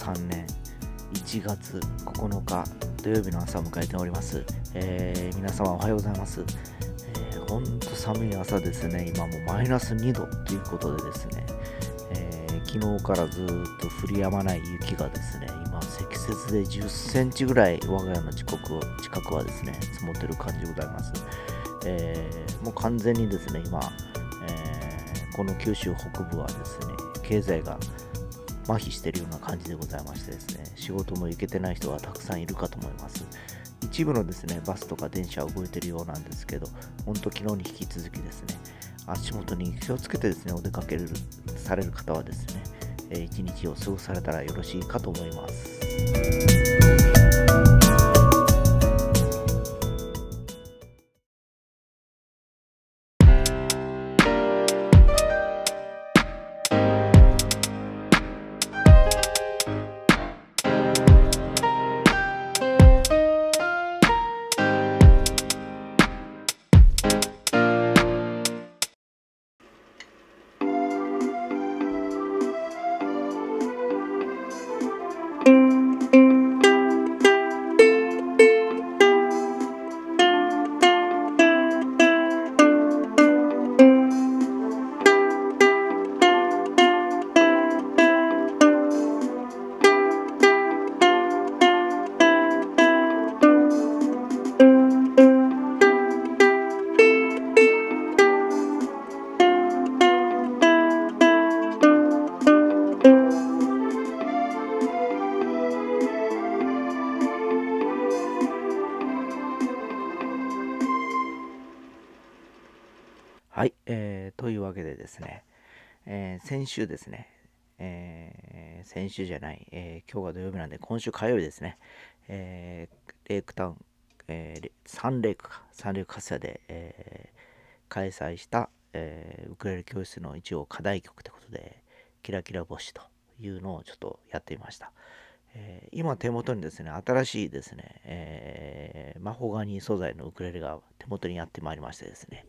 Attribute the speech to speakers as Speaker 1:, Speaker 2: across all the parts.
Speaker 1: 2023年1月9日土曜日の朝を迎えております、えー皆様おはようございます、えー、ほんと寒い朝ですね。今もうマイナス2度ということでですね、えー昨日からずっと降り止まない雪がですね今積雪で10センチぐらい我が家の近く近くはですね積もってる感じでございます、えーもう完全にですね今、えこの九州北部はですね経済が麻痺してるような感じでございましてですね仕事も行けてない人はたくさんいるかと思います。一部のですねバスとか電車は動いてるようなんですけど本当昨日に引き続きですね足元に気をつけてですねお出かけされる方はですね、えー一日を過ごされたらよろしいかと思います。はい、えーというわけでですね、えー先週ですね、えー先週じゃない、えー今日が土曜日なんで、今週火曜日ですね、えーレイクタウン、えーサンレイクか、サンレイクカスヤで、えー開催した、えーウクレレ教室の一応課題曲ということで、キラキラ星というのをちょっとやってみました。えー今手元にですね、新しいですね、えーマホガニー素材のウクレレが手元にやってまいりましてですね、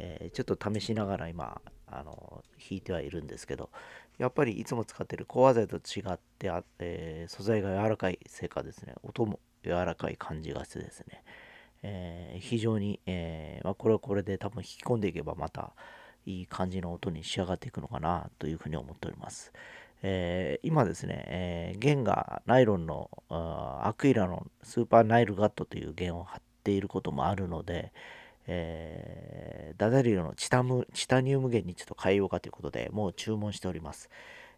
Speaker 1: えーちょっと試しながら今あの弾いてはいるんですけどやっぱりいつも使ってるコア材と違ってあ、えー素材が柔らかいせいかですね音も柔らかい感じがしてですね、えー非常に、えーまあ、これはこれで多分弾き込んでいけばまたいい感じの音に仕上がっていくのかなというふうに思っております。えー今ですね、え弦がナイロンのアクイラのスーパーナイルガットという弦を張っていることもあるので、えーダダリオのチタムチタニウム弦にちょっと変えようかということでもう注文しております。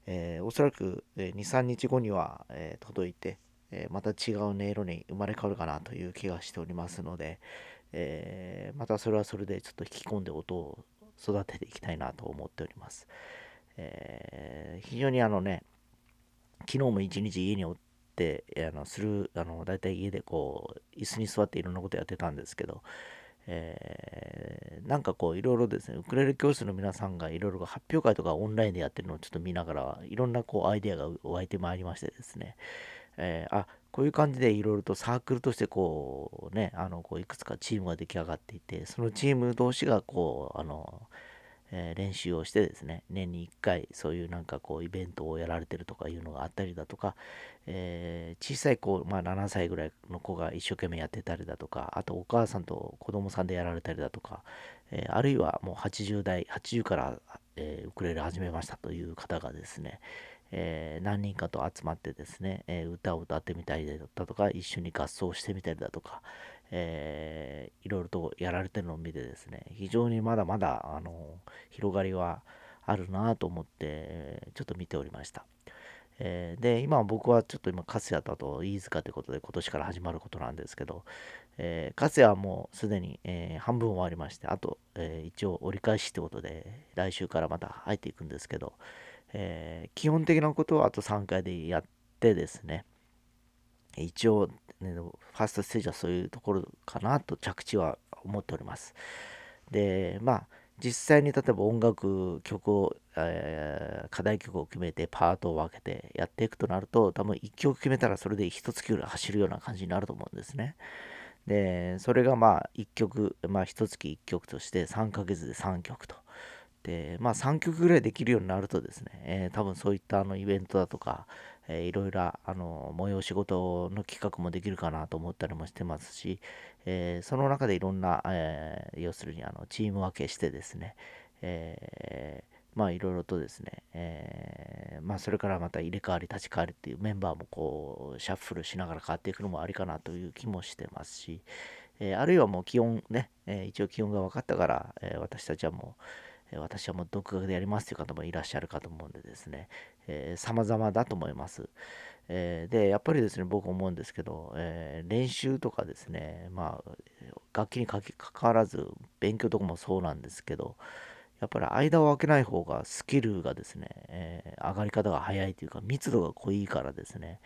Speaker 1: えーおそらく、23日後には、えー届いて、えまた違う音色に生まれ変わるかなという気がしておりますので、えまたそれはそれでちょっと引き込んで音を育てていきたいなと思っております。え非常にあのね昨日も一日家におってあのするあのだいたい家でこう椅子に座っていろんなことやってたんですけど、えーなんかこういろいろですねウクレレ教室の皆さんがいろいろ発表会とかオンラインでやってるのをちょっと見ながらいろんなこうアイデアが湧いてまいりましてですね、えーあこういう感じでいろいろとサークルとしてこうねあのこういくつかチームが出来上がっていてそのチーム同士がこうあのえ練習をしてですね年に1回そういうなんかこうイベントをやられてるとかいうのがあったりだとか、えー小さい子、まあ、7歳ぐらいの子が一生懸命やってたりだとかあとお母さんと子供さんでやられたりだとか、えーあるいはもう80代80から、えーウクレレ始めましたという方がですね、え何人かと集まってですね、え歌を歌ってみたりだとか一緒に合奏してみたりだとか、えーいろいろとやられてるのを見てですね非常にまだまだあの広がりはあるなと思ってちょっと見ておりました。えで今僕はちょっと今勝谷だと飯塚ということで今年から始まることなんですけど、えー、勝谷はもうすでに、えー半分終わりましてあと、えー一応折り返しってことで来週からまた入っていくんですけど、えー基本的なことはあと3回でやってですね一応、ね、ファーストステージはそういうところかなと着地は思っております。でまあ実際に例えば音楽曲を、えー課題曲を決めてパートを分けてやっていくとなると多分1曲決めたらそれで1月ぐらい走るような感じになると思うんですね。でそれがまあ1曲まあ1月1曲として3ヶ月で3曲と。でまあ3曲ぐらいできるようになるとですね、えー多分そういったあのイベントだとか、えー、いろいろあの催し事の企画もできるかなと思ったりもしてますし、えー、その中でいろんな、えー、要するにあのチーム分けしてですね、えまあいろいろとですね、えまあそれからまた入れ替わり立ち替わりっていうメンバーもこうシャッフルしながら変わっていくのもありかなという気もしてますし、えあるいはもう気温ね、え一応気温が分かったから、え私たちはもう私はもう独学でやりますという方もいらっしゃるかと思うんでですね、えー、様々だと思います。えー、で、やっぱりですね、僕思うんですけど、えー、練習とかですね、まあ、楽器にかかわらず、勉強とかもそうなんですけど、やっぱり間を空けない方がスキルがですね、えー、上がり方が早いというか、密度が濃いからですね、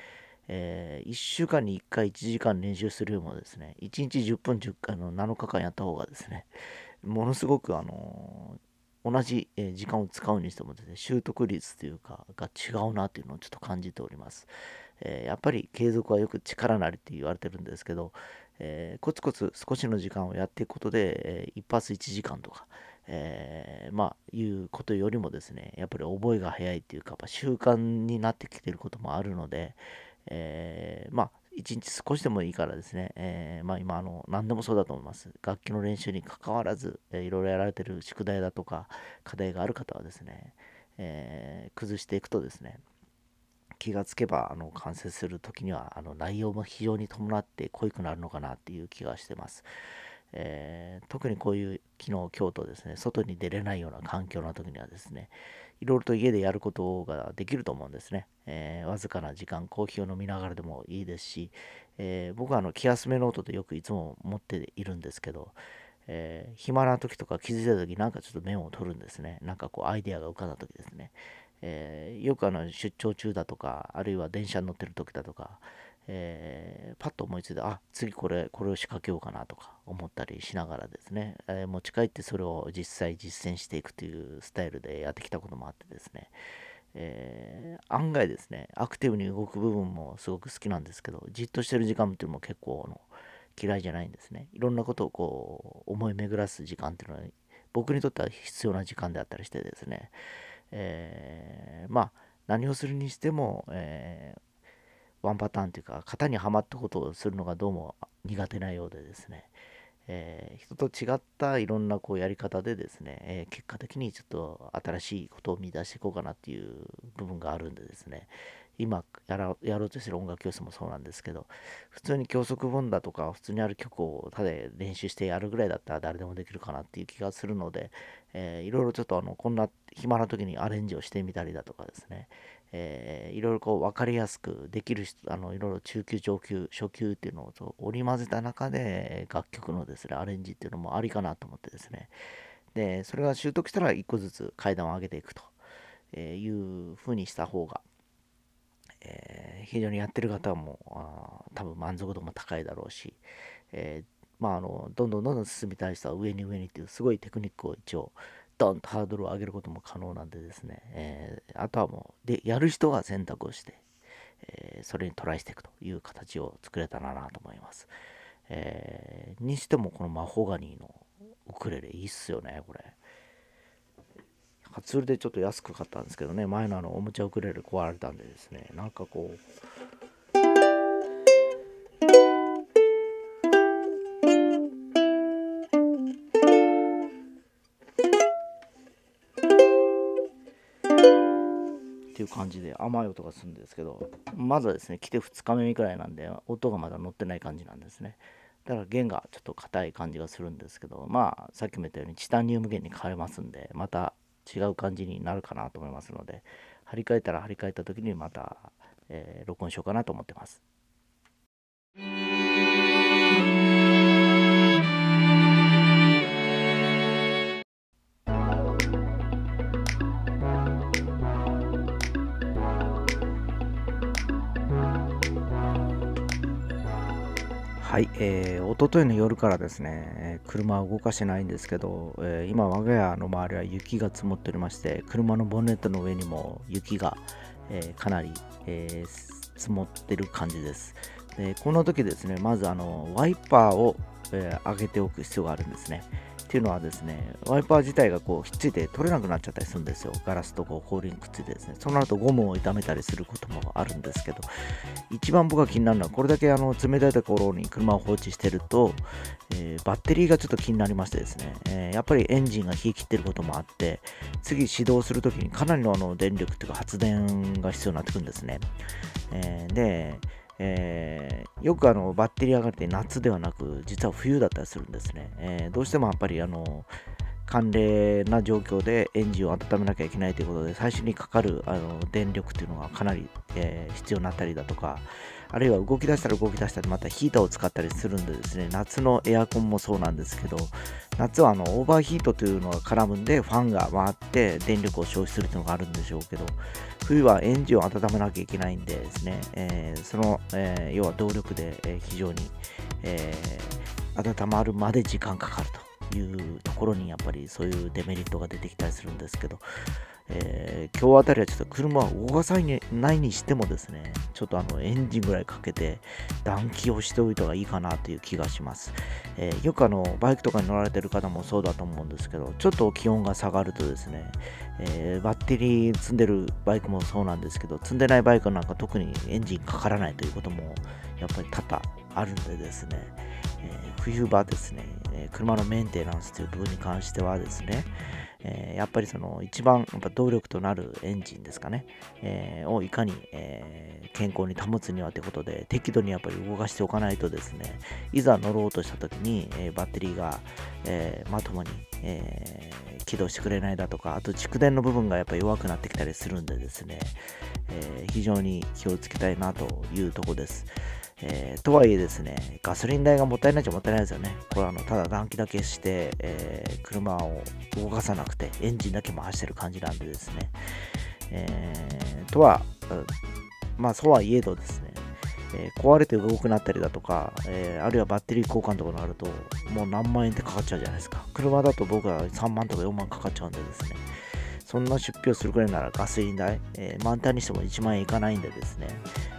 Speaker 1: えー、1週間に1回1時間練習するよりもですね、1日10分10回の7日間やった方がですね、ものすごくあの同じ、え時間を使うにしてもですね、習得率というか、が違うなというのをちょっと感じております。えー、やっぱり継続はよく力なりって言われてるんですけど、えー、コツコツ少しの時間をやっていくことで、えー、一発1時間とか、えー、まあ、いうことよりもですね、やっぱり覚えが早いっていうか、習慣になってきてることもあるので、えまあ、一日少しでもいいからですね、えー、まあ今あの何でもそうだと思います。楽器の練習にかかわらず、えー、いろいろやられてる宿題だとか課題がある方はですね、えー、崩していくとですね、気がつけばあの完成する時にはあの内容も非常に伴って濃いくなるのかなっていう気がしてます。えー、特にこういう昨日今日とですね外に出れないような環境の時にはですねいろいろと家でやることができると思うんですね。えー、わずかな時間、コーヒーを飲みながらでもいいですし、えー、僕はあの気休めノートでよくいつも持っているんですけど、えー、暇な時とか気づいた時なんかちょっとメモを取るんですね。なんかこうアイデアが浮かんだ時ですね。えー、よくあの出張中だとか、あるいは電車に乗ってる時だとか、えー、パッと思いついて、あ、次これ、これを仕掛けようかなとか思ったりしながらですね、えー、持ち帰ってそれを実際実践していくというスタイルでやってきたこともあってですね、えー、案外ですね、アクティブに動く部分もすごく好きなんですけど、じっとしてる時間っていうのも結構の嫌いじゃないんですね。いろんなことをこう思い巡らす時間っていうのは僕にとっては必要な時間であったりしてですね、え、まあ何をするにしても、えー、ワンパターンというか型にはまったことをするのがどうも苦手なようでですね、えー、人と違ったいろんなこうやり方でですね、えー、結果的にちょっと新しいことを見出していこうかなっていう部分があるんでですね。今やらやろうとしてる音楽教室もそうなんですけど普通に教則本だとか普通にある曲をただ練習してやるぐらいだったら誰でもできるかなっていう気がするので、えー、いろいろちょっとあのこんな暇な時にアレンジをしてみたりだとかですね、えー、いろいろこう分かりやすくできる人あのいろいろ中級上級初級っていうのを織り交ぜた中で楽曲のですねアレンジっていうのもありかなと思ってですね。でそれが習得したら1個ずつ階段を上げていくというふうにした方が、えー、非常にやってる方もあ多分満足度も高いだろうし、えー、まああのどんどんどんどん進みたい人は上に上にっていうすごいテクニックを一応ドンとハードルを上げることも可能なんでですね、えー、あとはもう、で、やる人が選択をして、えー、それにトライしていくという形を作れたらなと思います。えー、にしてもこのマホガニーのウクレレいいっすよね、これ。初売りでちょっと安く買ったんですけどね、前のあのおもちゃウクレレ壊れたんでですね、なんかこう、感じで甘い音がするんですけどまずはですね来て2日目くらいなんで音がまだ乗ってない感じなんですね。だから弦がちょっと硬い感じがするんですけどまあさっきも言ったようにチタニウム弦に変えますんでまた違う感じになるかなと思いますので張り替えたら張り替えた時にまた、えー、録音しようかなと思ってます。はい、えー、一昨日の夜からですね、車を動かしてないんですけど、えー、今、我が家の周りは雪が積もっておりまして、車のボンネットの上にも雪が、えー、かなり、えー、積もってる感じです。でこの時ですね、まずあのワイパーを、えー、上げておく必要があるんですね。っていうのはですね、ワイパー自体がこうひっついて取れなくなっちゃったりするんですよ。ガラスとこう氷にくっついてですね。その後ゴムを傷めたりすることもあるんですけど、一番僕が気になるのは、これだけあの冷たいところに車を放置してると、えー、バッテリーがちょっと気になりましてですね、えー、やっぱりエンジンが冷え切ってることもあって、次始動するときにかなりのあの電力というか発電が必要になってくるんですね。えー、で、えー、よくあのバッテリー上がって夏ではなく実は冬だったりするんですね、えー、どうしてもやっぱりあの寒冷な状況でエンジンを温めなきゃいけないということで最初にかかるあの電力っていうのがかなり、えー、必要になったりだとかあるいは動き出したら動き出したらまたヒーターを使ったりするんでですね夏のエアコンもそうなんですけど夏はあのオーバーヒートというのが絡むんでファンが回って電力を消費するというのがあるんでしょうけど冬はエンジンを温めなきゃいけないんでですね、えー、その、えー、要は動力で、非常に、え温まるまで時間かかるというところにやっぱりそういうデメリットが出てきたりするんですけど、えー、今日あたりはちょっと車を動かさないにしてもですね、ちょっとあのエンジンぐらいかけて暖気をしておいた方がいいかなという気がします。えー、よくあのバイクとかに乗られてる方もそうだと思うんですけど、ちょっと気温が下がるとですね、えー、バッテリー積んでるバイクもそうなんですけど、積んでないバイクなんか特にエンジンかからないということもやっぱり多々あるんでですね、え冬場ですね、車のメンテナンスという部分に関してはですね、えー、やっぱりその一番やっぱ動力となるエンジンですかね、えー、をいかに、えー、健康に保つにはということで適度にやっぱり動かしておかないとですねいざ乗ろうとした時に、えバッテリーが、えまともに、え起動してくれないだとかあと蓄電の部分がやっぱ弱くなってきたりするんでですね、え非常に気をつけたいなというとこです。えー、とはいえですね、ガソリン代がもったいないじゃもったいないですよね。これあの、ただ暖気だけして、えー、車を動かさなくて、エンジンだけ回してる感じなんでですね。えー、とは、まあそうはいえどですね、えー、壊れて動くなったりだとか、えー、あるいはバッテリー交換とかになると、もう何万円ってかかっちゃうじゃないですか。車だと僕は3万とか4万かかっちゃうんでですね。そんな出費をするくらいならガソリン代、えー、満タンにしても1万円いかないんでですね、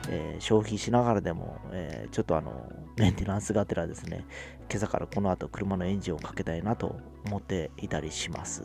Speaker 1: えー、消費しながらでも、えー、ちょっとあの、メンテナンスがてらですね、今朝からこの後車のエンジンをかけたいなと思っていたりします。